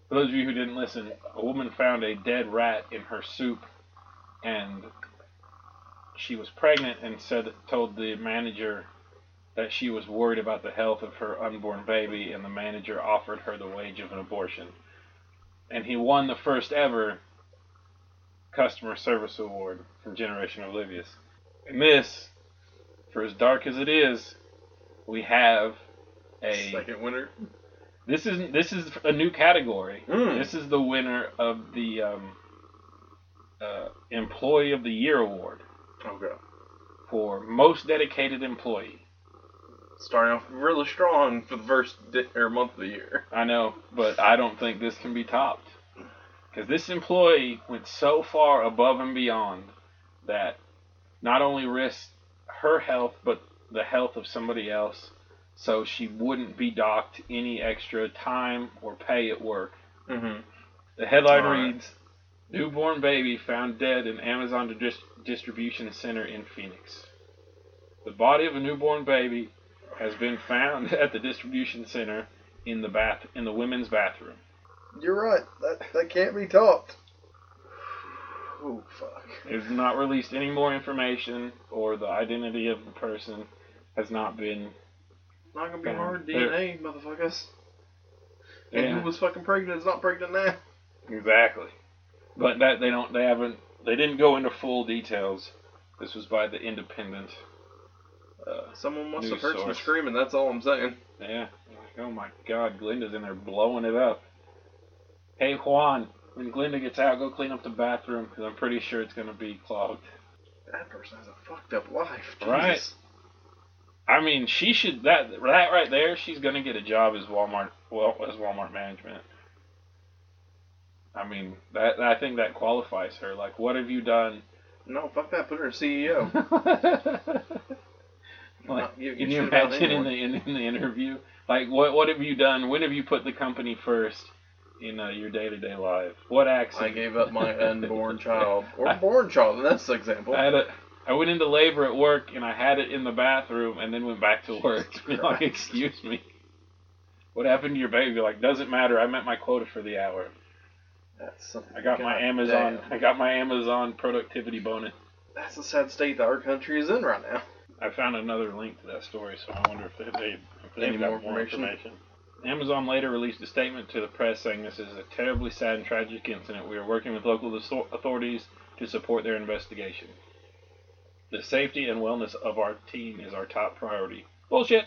[SPEAKER 1] For those of you who didn't listen, a woman found a dead rat in her soup, and she was pregnant and said told the manager that she was worried about the health of her unborn baby, and the manager offered her the wage of an abortion. And he won the first ever customer service award from Generation Oblivious. And this, for as dark as it is, we have a
[SPEAKER 2] Second winner.
[SPEAKER 1] this is this is a new category.
[SPEAKER 2] Mm.
[SPEAKER 1] This is the winner of the um, uh, Employee of the Year award
[SPEAKER 2] Okay.
[SPEAKER 1] for most dedicated employee.
[SPEAKER 2] Starting off really strong for the first di- or month of the year.
[SPEAKER 1] I know, but I don't think this can be topped because this employee went so far above and beyond that not only risk her health but the health of somebody else, so she wouldn't be docked any extra time or pay at work.
[SPEAKER 2] Mm-hmm.
[SPEAKER 1] The headline
[SPEAKER 2] All right.
[SPEAKER 1] reads Newborn baby found dead in Amazon dis- distribution center in Phoenix. The body of a newborn baby has been found at the distribution center in the bath in the women's bathroom.
[SPEAKER 2] You're right. That that can't be topped. Oh fuck.
[SPEAKER 1] They've not released any more information or the identity of the person has not been
[SPEAKER 2] Not gonna be
[SPEAKER 1] Damn.
[SPEAKER 2] hard DNA, motherfuckers. And
[SPEAKER 1] Yeah.
[SPEAKER 2] who was fucking pregnant is not pregnant now.
[SPEAKER 1] exactly. But that they don't they haven't they didn't go into full details. This was by the independent uh,
[SPEAKER 2] Someone must have heard some screaming. That's all I'm saying.
[SPEAKER 1] Yeah. Like, oh my God, Glinda's in there blowing it up. Hey Juan, when Glinda gets out, go clean up the bathroom because I'm pretty sure it's gonna be clogged.
[SPEAKER 2] That person has a fucked up life.
[SPEAKER 1] Right. I mean, she should that that right there. She's gonna get a job as Walmart well as Walmart management. I mean, that I think that qualifies her. Like, what have you done?
[SPEAKER 2] No, fuck that. Put her as CEO.
[SPEAKER 1] like,
[SPEAKER 2] you-
[SPEAKER 1] can you imagine in the in, in the interview? Like, what what have you done? When have you put the company first in uh, your day to day life? What acts?
[SPEAKER 2] I gave up my unborn child. Or born child, and that's the example.
[SPEAKER 1] I had a. I went into labor at work and I had it in the bathroom and then went back to work. Like, excuse me. What happened to your baby? Like, doesn't matter. I met my quota for the hour.
[SPEAKER 2] That's some-
[SPEAKER 1] I got my Amazon.
[SPEAKER 2] damn.
[SPEAKER 1] I got my Amazon productivity bonus.
[SPEAKER 2] That's the sad state that our country is in right now.
[SPEAKER 1] I found another link to that story, so I wonder if they, they if they've
[SPEAKER 2] Any
[SPEAKER 1] got
[SPEAKER 2] more
[SPEAKER 1] more
[SPEAKER 2] information?
[SPEAKER 1] information. Amazon later released a statement to the press saying this is a terribly sad and tragic incident. We are working with local authorities to support their investigation. The safety and wellness of our team is our top priority. Bullshit.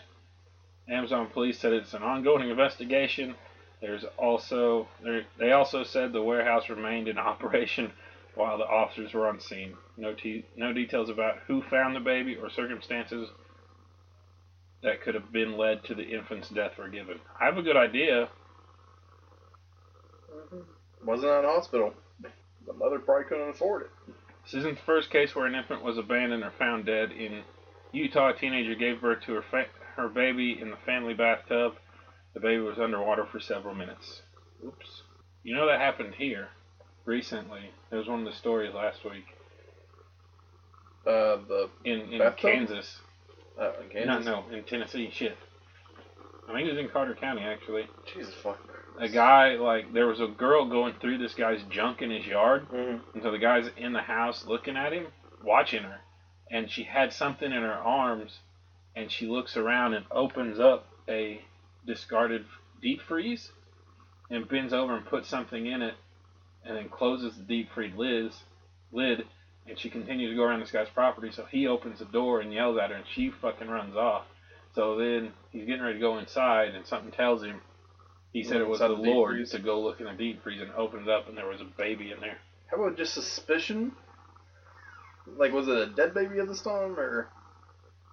[SPEAKER 1] Amazon police said it's an ongoing investigation There's also they also said the warehouse remained in operation while the officers were on scene. No te- no details about who found the baby or circumstances that could have been led to the infant's death were given. I have a good idea.
[SPEAKER 2] Wasn't at a hospital. The mother probably couldn't afford it.
[SPEAKER 1] This isn't the first case where an infant was abandoned or found dead. In Utah, a teenager gave birth to her fa- her baby in the family bathtub. The baby was underwater for several minutes. Oops. You know that happened here recently. It was one of the stories last week
[SPEAKER 2] Uh, the
[SPEAKER 1] in in
[SPEAKER 2] Bathtub?
[SPEAKER 1] Kansas.
[SPEAKER 2] Uh, in Kansas.
[SPEAKER 1] No, no, in Tennessee. Shit. I think it was in Carter County actually.
[SPEAKER 2] Jesus fucking.
[SPEAKER 1] A guy like there was a girl going through this guy's junk in his yard.
[SPEAKER 2] Mm-hmm.
[SPEAKER 1] And so the guy's in the house looking at him, watching her, and she had something in her arms, and she looks around and opens up a discarded deep freeze, and bends over and puts something in it, and then closes the deep freeze lid, and she continues to go around this guy's property. So he opens the door and yells at her, and she fucking runs off. So then he's getting ready to go inside, and something tells him. He said it was the
[SPEAKER 2] the deep
[SPEAKER 1] Lord
[SPEAKER 2] freeze?
[SPEAKER 1] to go look in the deep freeze, and open it up, and there was a baby in there.
[SPEAKER 2] How about just suspicion? Like, was it a dead baby at this time, or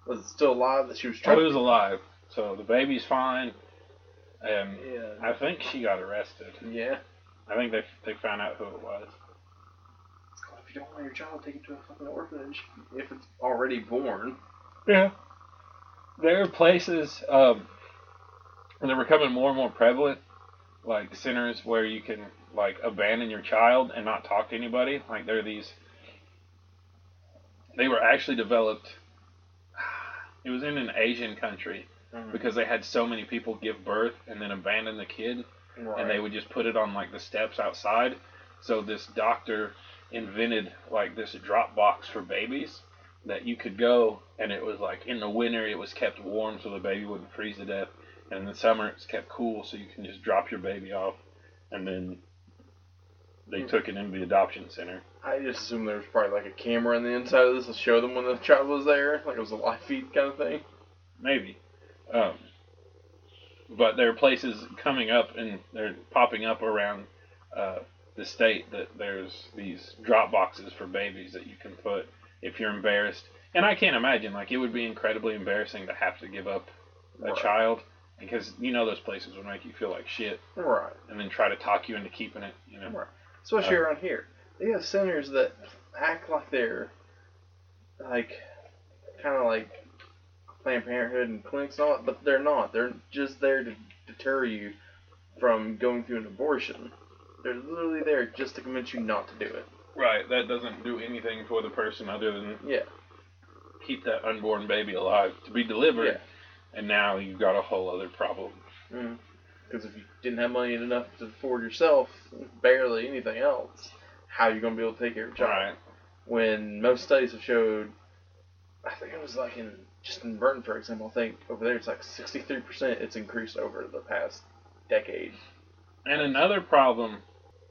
[SPEAKER 2] was it still alive that she was
[SPEAKER 1] Oh,
[SPEAKER 2] trying?
[SPEAKER 1] he was alive. So the baby's fine. And
[SPEAKER 2] Yeah.
[SPEAKER 1] I think she got arrested.
[SPEAKER 2] Yeah.
[SPEAKER 1] I think they they found out who it was.
[SPEAKER 2] If you don't want your child, take it to a fucking orphanage. If it's already born.
[SPEAKER 1] Yeah. There are places um, and they're becoming more and more prevalent, like centers where you can like abandon your child and not talk to anybody. Like there are these. They were actually developed. It was in an Asian country because they had so many people give birth and then abandon the kid
[SPEAKER 2] right.
[SPEAKER 1] and they would just put it on like the steps outside. So this doctor invented like this drop box for babies that you could go and it was like in the winter it was kept warm so the baby wouldn't freeze to death and in the summer it's kept cool so you can just drop your baby off and then they
[SPEAKER 2] Hmm.
[SPEAKER 1] took it into the adoption center.
[SPEAKER 2] I just assume there was probably like a camera on the inside of this to show them when the child was there, like it was a live feed kind of thing.
[SPEAKER 1] Maybe. Um, but there are places coming up and they're popping up around uh, the state that there's these drop boxes for babies that you can put if you're embarrassed. And I can't imagine, like, it would be incredibly embarrassing to have to give up a
[SPEAKER 2] Right.
[SPEAKER 1] child because you know those places would make you feel like shit
[SPEAKER 2] Right.
[SPEAKER 1] and then try to talk you into keeping it, you know.
[SPEAKER 2] Right. Especially
[SPEAKER 1] Uh,
[SPEAKER 2] around here. They have centers that act like they're like kind of like Planned Parenthood and clinics and all that, but they're not. They're just there to deter you from going through an abortion. They're literally there just to convince you not to do it.
[SPEAKER 1] Right. That doesn't do anything for the person other than
[SPEAKER 2] Yeah.
[SPEAKER 1] keep that unborn baby alive to be delivered.
[SPEAKER 2] Yeah.
[SPEAKER 1] And now you've got a whole other problem. Mm.
[SPEAKER 2] Because if you didn't have money enough to afford yourself, barely anything else, how are you going to be able to take care of your child?
[SPEAKER 1] Right.
[SPEAKER 2] when most studies have showed, I think it was like in just in Burton, for example, I think over there it's like 63% it's increased over the past decade.
[SPEAKER 1] And another problem,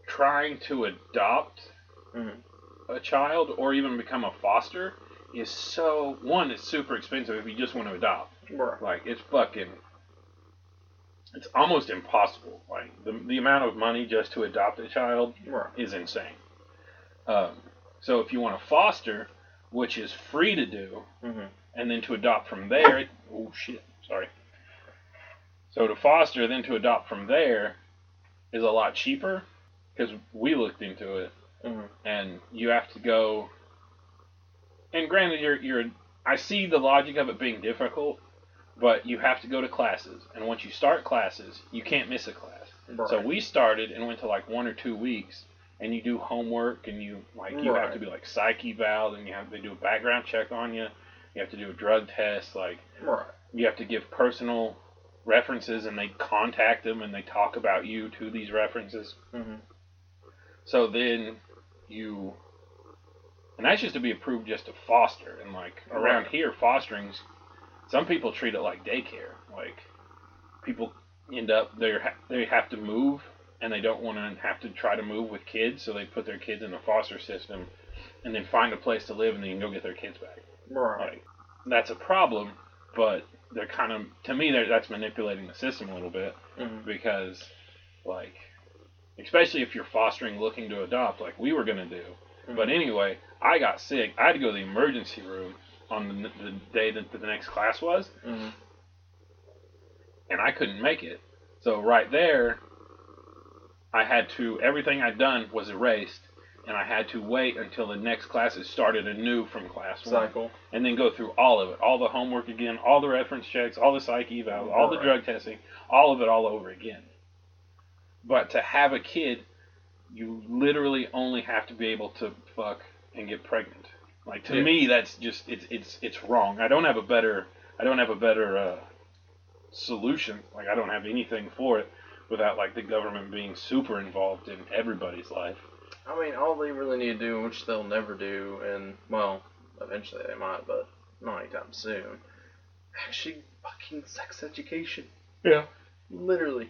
[SPEAKER 1] trying to adopt
[SPEAKER 2] Mhm.
[SPEAKER 1] a child or even become a foster is so one. It's super expensive if you just want to adopt.
[SPEAKER 2] Right.
[SPEAKER 1] Like it's fucking. It's almost impossible. Like the the amount of money just to adopt a child
[SPEAKER 2] Right.
[SPEAKER 1] is insane. Um, so if you want to foster, which is free to do,
[SPEAKER 2] hmm
[SPEAKER 1] and then to adopt from there. It, oh shit, sorry. So to foster, then to adopt from there, is a lot cheaper because we looked into it,
[SPEAKER 2] hmm
[SPEAKER 1] and you have to go. And granted, you're you're. I see the logic of it being difficult, but you have to go to classes, and once you start classes, you can't miss a class.
[SPEAKER 2] Right.
[SPEAKER 1] So we started and went to like one or two weeks, and you do homework, and you like you have to be like psyche eval, and you have they do a background check on you. You have to do a drug test, like
[SPEAKER 2] right.
[SPEAKER 1] you have to give personal references, and they contact them and they talk about you to these references.
[SPEAKER 2] hmm
[SPEAKER 1] So then you, and that's just to be approved just to foster, and like around
[SPEAKER 2] Right.
[SPEAKER 1] here, fosterings, some people treat it like daycare. Like people end up they they have to move and they don't want to have to try to move with kids, so they put their kids in a foster system, and then find a place to live, and then you can go get their kids back.
[SPEAKER 2] Right.
[SPEAKER 1] Like that's a problem, but they're kind of to me that's manipulating the system a little bit
[SPEAKER 2] hmm
[SPEAKER 1] because like, especially if you're fostering, looking to adopt, like we were gonna do. But anyway, I got sick. I had to go to the emergency room on the, the day that the next class was,
[SPEAKER 2] Mhm.
[SPEAKER 1] and I couldn't make it. So right there, I had to everything I'd done was erased, and I had to wait until the next classes started anew from class one,
[SPEAKER 2] cycle.
[SPEAKER 1] and then go through all of it, all the homework again, all the reference checks, all the psych evals, all the
[SPEAKER 2] Right.
[SPEAKER 1] drug testing, all of it all over again. But to have a kid, you literally only have to be able to fuck and get pregnant. Like to
[SPEAKER 2] Yeah.
[SPEAKER 1] me, that's just it's it's it's wrong. I don't have a better I don't have a better uh, solution. Like I don't have anything for it without like the government being super involved in everybody's life.
[SPEAKER 2] I mean, all they really need to do, which they'll never do, and well, eventually they might, but not anytime soon. Actually, fucking sex education.
[SPEAKER 1] Yeah.
[SPEAKER 2] Literally,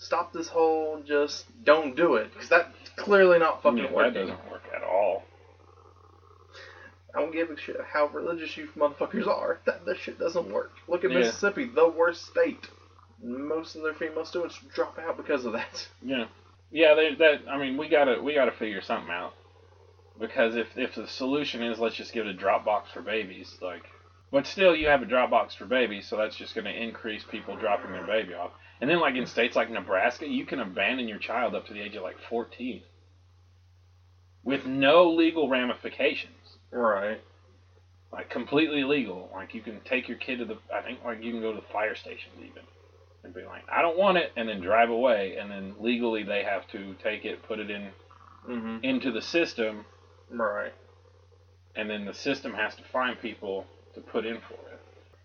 [SPEAKER 2] stop this whole just don't do it, because that's clearly not fucking
[SPEAKER 1] Yeah, that doesn't work at all.
[SPEAKER 2] I don't give a shit how religious you motherfuckers are. That that shit doesn't work. Look at
[SPEAKER 1] Yeah.
[SPEAKER 2] Mississippi, the worst state. Most of their female students drop out because of that.
[SPEAKER 1] Yeah, yeah. They, that I mean, we gotta we gotta figure something out because if if the solution is let's just give it a drop box for babies, like, but still you have a drop box for babies, so that's just gonna increase people dropping their baby off. And then like in states like Nebraska, you can abandon your child up to the age of like 14 with no legal ramifications.
[SPEAKER 2] Right.
[SPEAKER 1] Like completely legal. Like you can take your kid to the I think like you can go to the fire stations even and be like, I don't want it and then drive away and then legally they have to take it, put it in
[SPEAKER 2] Mm-hmm.
[SPEAKER 1] into the system
[SPEAKER 2] Right.
[SPEAKER 1] and then the system has to find people to put in for it.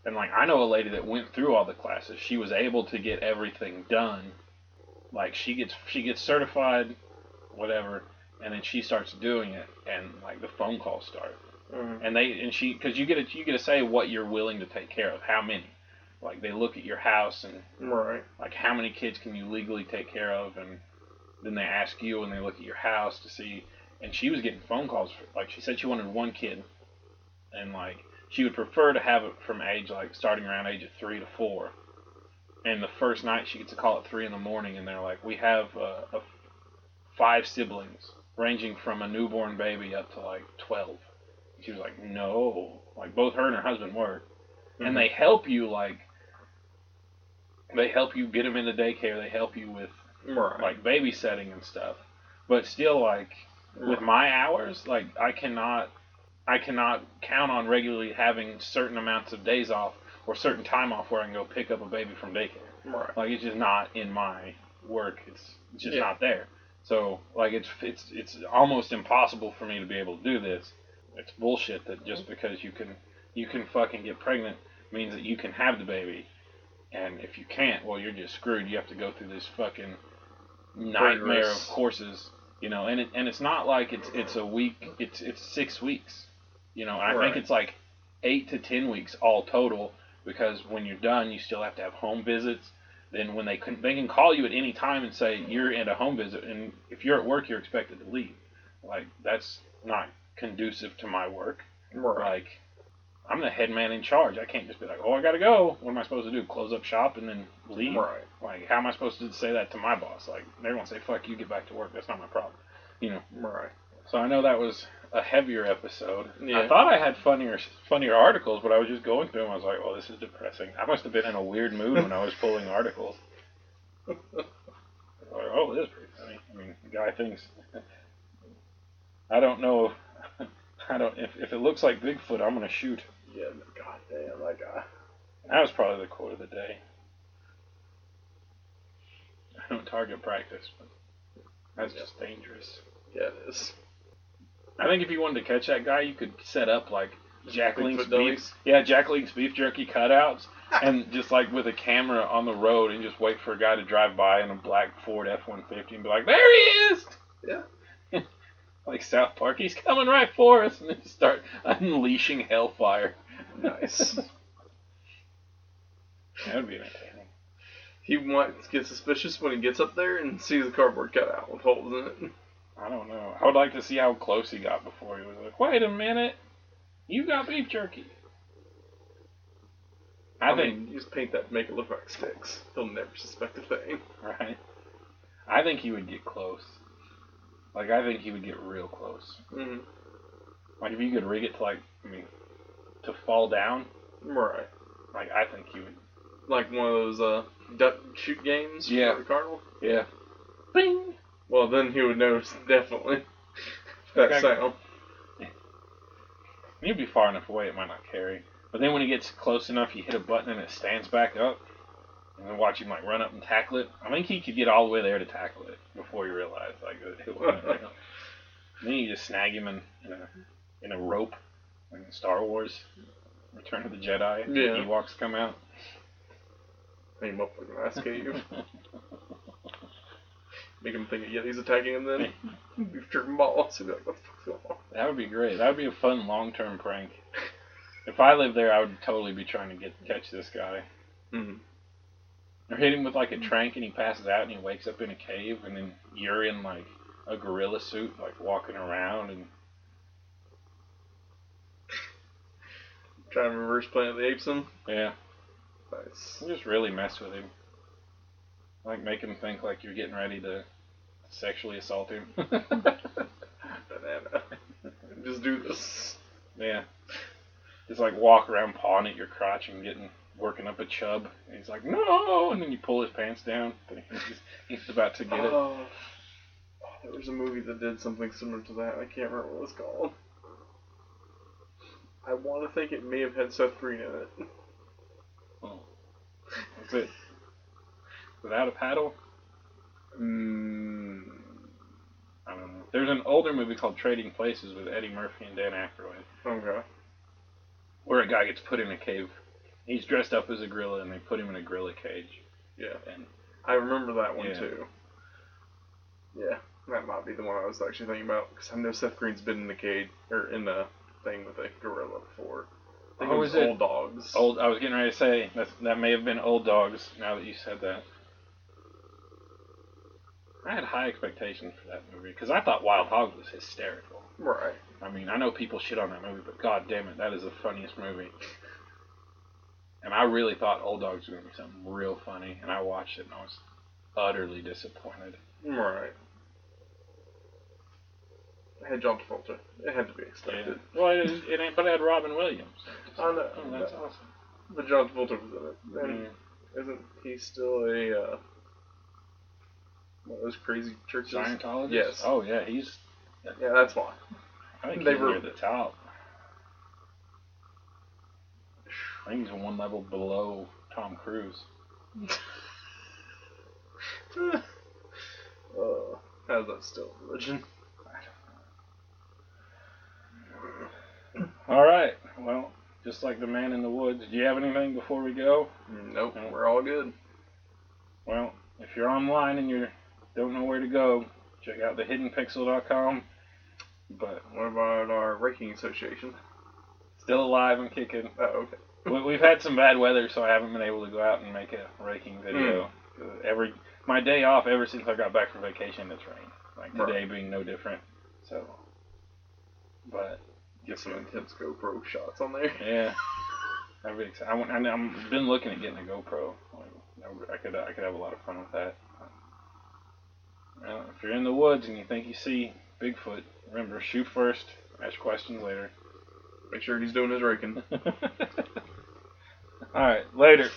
[SPEAKER 1] And like I know a lady that went through all the classes. She was able to get everything done. Like she gets she gets certified whatever and then she starts doing it and like the phone calls start.
[SPEAKER 2] Mm-hmm.
[SPEAKER 1] and they and she because you get to you get to say what you're willing to take care of how many like they look at your house and
[SPEAKER 2] Right.
[SPEAKER 1] like how many kids can you legally take care of and then they ask you and they look at your house to see and she was getting phone calls for, like she said she wanted one kid and like she would prefer to have it from age like starting around age of three to four. And the first night she gets a call at three in the morning and they're like we have uh, a, five siblings ranging from a newborn baby up to like 12 she was like no. Like both her and her husband work and they help you like they help you get them into daycare they help you with
[SPEAKER 2] Right.
[SPEAKER 1] like babysitting and stuff. But still like with my hours like i cannot i cannot count on regularly having certain amounts of days off or certain time off where i can go pick up a baby from daycare.
[SPEAKER 2] Right.
[SPEAKER 1] like it's just not in my work. It's it's just
[SPEAKER 2] Yeah.
[SPEAKER 1] not there. So like it's it's it's almost impossible for me to be able to do this. It's bullshit that just mm-hmm. because you can you can fucking get pregnant means that you can have the baby. And if you can't well you're just screwed. You have to go through this fucking nightmare of courses you know? And it, and it's not like it's it's a week it's it's six weeks you know and i
[SPEAKER 2] Right.
[SPEAKER 1] think it's like eight to ten weeks all total because when you're done you still have to have home visits. Then when they can they can call you at any time and say you're in a home visit and if you're at work you're expected to leave. Like that's not conducive to my work.
[SPEAKER 2] Right.
[SPEAKER 1] like i'm the head man in charge. I can't just be like oh i gotta go. What am i supposed to do? Close up shop and then leave?
[SPEAKER 2] Right.
[SPEAKER 1] like how am i supposed to say that to my boss? Like they're gonna say fuck you get back to work. That's not my problem. You know?
[SPEAKER 2] Right.
[SPEAKER 1] so i know that was a heavier episode
[SPEAKER 2] Yeah.
[SPEAKER 1] i thought i had funnier funnier articles but i was just going through them i was like oh this is depressing i must have been in a weird mood when i was pulling articles like, oh this is pretty funny i mean the guy thinks i don't know i don't if, if it looks like bigfoot i'm gonna shoot
[SPEAKER 2] Yeah. God damn that
[SPEAKER 1] that was probably the quote of the day i don't target practice but that's
[SPEAKER 2] Yeah.
[SPEAKER 1] just dangerous
[SPEAKER 2] Yeah, it is.
[SPEAKER 1] I think if you wanted to catch that guy, you could set up like Jack Link's beef, yeah, Jack Link's beef jerky cutouts, and just like with a camera on the road, and just wait for a guy to drive by in a black Ford F one fifty and be like, "There he is!"
[SPEAKER 2] Yeah.
[SPEAKER 1] like South Park, he's coming right for us, and then start unleashing hellfire.
[SPEAKER 2] Nice.
[SPEAKER 1] That would be entertaining.
[SPEAKER 2] he might get suspicious when he gets up there and sees the cardboard cutout with holes in it.
[SPEAKER 1] I don't know. I would like to see how close he got before he was like, "Wait a minute, you got beef jerky." I,
[SPEAKER 2] I,
[SPEAKER 1] think
[SPEAKER 2] mean, you just paint that to make it look like sticks. He'll never suspect a thing.
[SPEAKER 1] Right. I think he would get close. Like I think he would get real close.
[SPEAKER 2] Mm-hmm.
[SPEAKER 1] Like if you could rig it to like, I mean, to fall down.
[SPEAKER 2] Right.
[SPEAKER 1] Like I think he would.
[SPEAKER 2] Like one of those uh, duck shoot games
[SPEAKER 1] Yeah.
[SPEAKER 2] for the carnival.
[SPEAKER 1] Yeah. Bing.
[SPEAKER 2] Well, then he would notice definitely that
[SPEAKER 1] Okay.
[SPEAKER 2] sound.
[SPEAKER 1] You'd be far enough away, it might not carry. But then when he gets close enough, you hit a button and it stands back up. And then watch him like run up and tackle it. I think he could get all the way there to tackle it before he realize like it, wasn't real. Then you just snag him in, in a in a rope, like in Star Wars, Return of the Jedi.
[SPEAKER 2] Yeah.
[SPEAKER 1] Ewoks come out.
[SPEAKER 2] Hang him up like an ice cave. Make him think yeah, he's attacking him then. Tripping balls. He'd be like, what the fuck's going
[SPEAKER 1] that would be great. That would be a fun long term prank. If I lived there, I would totally be trying to get catch this guy.
[SPEAKER 2] Mm-hmm.
[SPEAKER 1] Or hit him with like a trank and he passes out and he wakes up in a cave and then you're in like a gorilla suit, like walking around and
[SPEAKER 2] Trying to reverse Planet of the Apes him.
[SPEAKER 1] yeah,
[SPEAKER 2] Nice.
[SPEAKER 1] you just really mess with him. Like make him think like you're getting ready to sexually assault him.
[SPEAKER 2] Banana. Just do this.
[SPEAKER 1] yeah. Just like walk around pawing at your crotch and getting working up a chub. And he's like, no, and then you pull his pants down. But he's, he's about to get it.
[SPEAKER 2] Oh. Oh, there was a movie that did something similar to that. I can't remember what it's called. I want to think it may have had Seth Green in it.
[SPEAKER 1] Oh. That's it. Without a paddle.
[SPEAKER 2] Mm,
[SPEAKER 1] I don't know. There's an older movie called Trading Places with Eddie Murphy and Dan Aykroyd,
[SPEAKER 2] okay.
[SPEAKER 1] where a guy gets put in a cave. He's dressed up as a gorilla, and they put him in a gorilla cage.
[SPEAKER 2] Yeah.
[SPEAKER 1] And
[SPEAKER 2] I remember that one
[SPEAKER 1] Yeah.
[SPEAKER 2] too. Yeah, that might be the one I was actually thinking about because I know Seth Green's been in the cage or in the thing with a gorilla before. I think
[SPEAKER 1] Oh,
[SPEAKER 2] it was
[SPEAKER 1] it?
[SPEAKER 2] Old Dogs.
[SPEAKER 1] old, I was getting ready to say that that may have been Old Dogs. Now that you said that, I had high expectations for that movie because I thought Wild Hogs was hysterical.
[SPEAKER 2] Right.
[SPEAKER 1] I mean, I know people shit on that movie, but god damn it, that is the funniest movie. And I really thought Old Dogs was going to be something real funny, and I watched it and I was utterly disappointed.
[SPEAKER 2] Right. It had John Travolta. It had to be
[SPEAKER 1] Yeah.
[SPEAKER 2] expected.
[SPEAKER 1] Well, it, it ain't, but it had Robin Williams.
[SPEAKER 2] I know.
[SPEAKER 1] Oh, that's awesome.
[SPEAKER 2] But John Travolta was in it. And
[SPEAKER 1] Mm.
[SPEAKER 2] isn't he still a uh, one of those crazy churches?
[SPEAKER 1] Scientologist?
[SPEAKER 2] Yes.
[SPEAKER 1] Oh, yeah, he's,
[SPEAKER 2] Yeah, that's why.
[SPEAKER 1] I think
[SPEAKER 2] They
[SPEAKER 1] he's
[SPEAKER 2] were-
[SPEAKER 1] near the top. I think he's one level below Tom Cruise.
[SPEAKER 2] uh, how's that still religion?
[SPEAKER 1] All right. Well, just like the man in the woods. Do you have anything before we go?
[SPEAKER 2] Nope,
[SPEAKER 1] No.
[SPEAKER 2] we're all good.
[SPEAKER 1] Well, if you're online and you don't know where to go, check out thehiddenpixel.com. But
[SPEAKER 2] What about our Raking Association?
[SPEAKER 1] still alive and kicking.
[SPEAKER 2] Oh, okay.
[SPEAKER 1] We- We've had some bad weather, so I haven't been able to go out and make a raking video. Uh, Every my day off ever since I got back from vacation, it's rained. Like
[SPEAKER 2] Right.
[SPEAKER 1] today being no different. So, but
[SPEAKER 2] Get some intense GoPro shots on there.
[SPEAKER 1] yeah, I'd be excited. I want, I'm been looking at getting a GoPro. Like, I could I could have a lot of fun with that. Well, if you're in the woods and you think you see Bigfoot, remember shoot first, ask questions later.
[SPEAKER 2] Make sure he's doing his raking.
[SPEAKER 1] All right, later.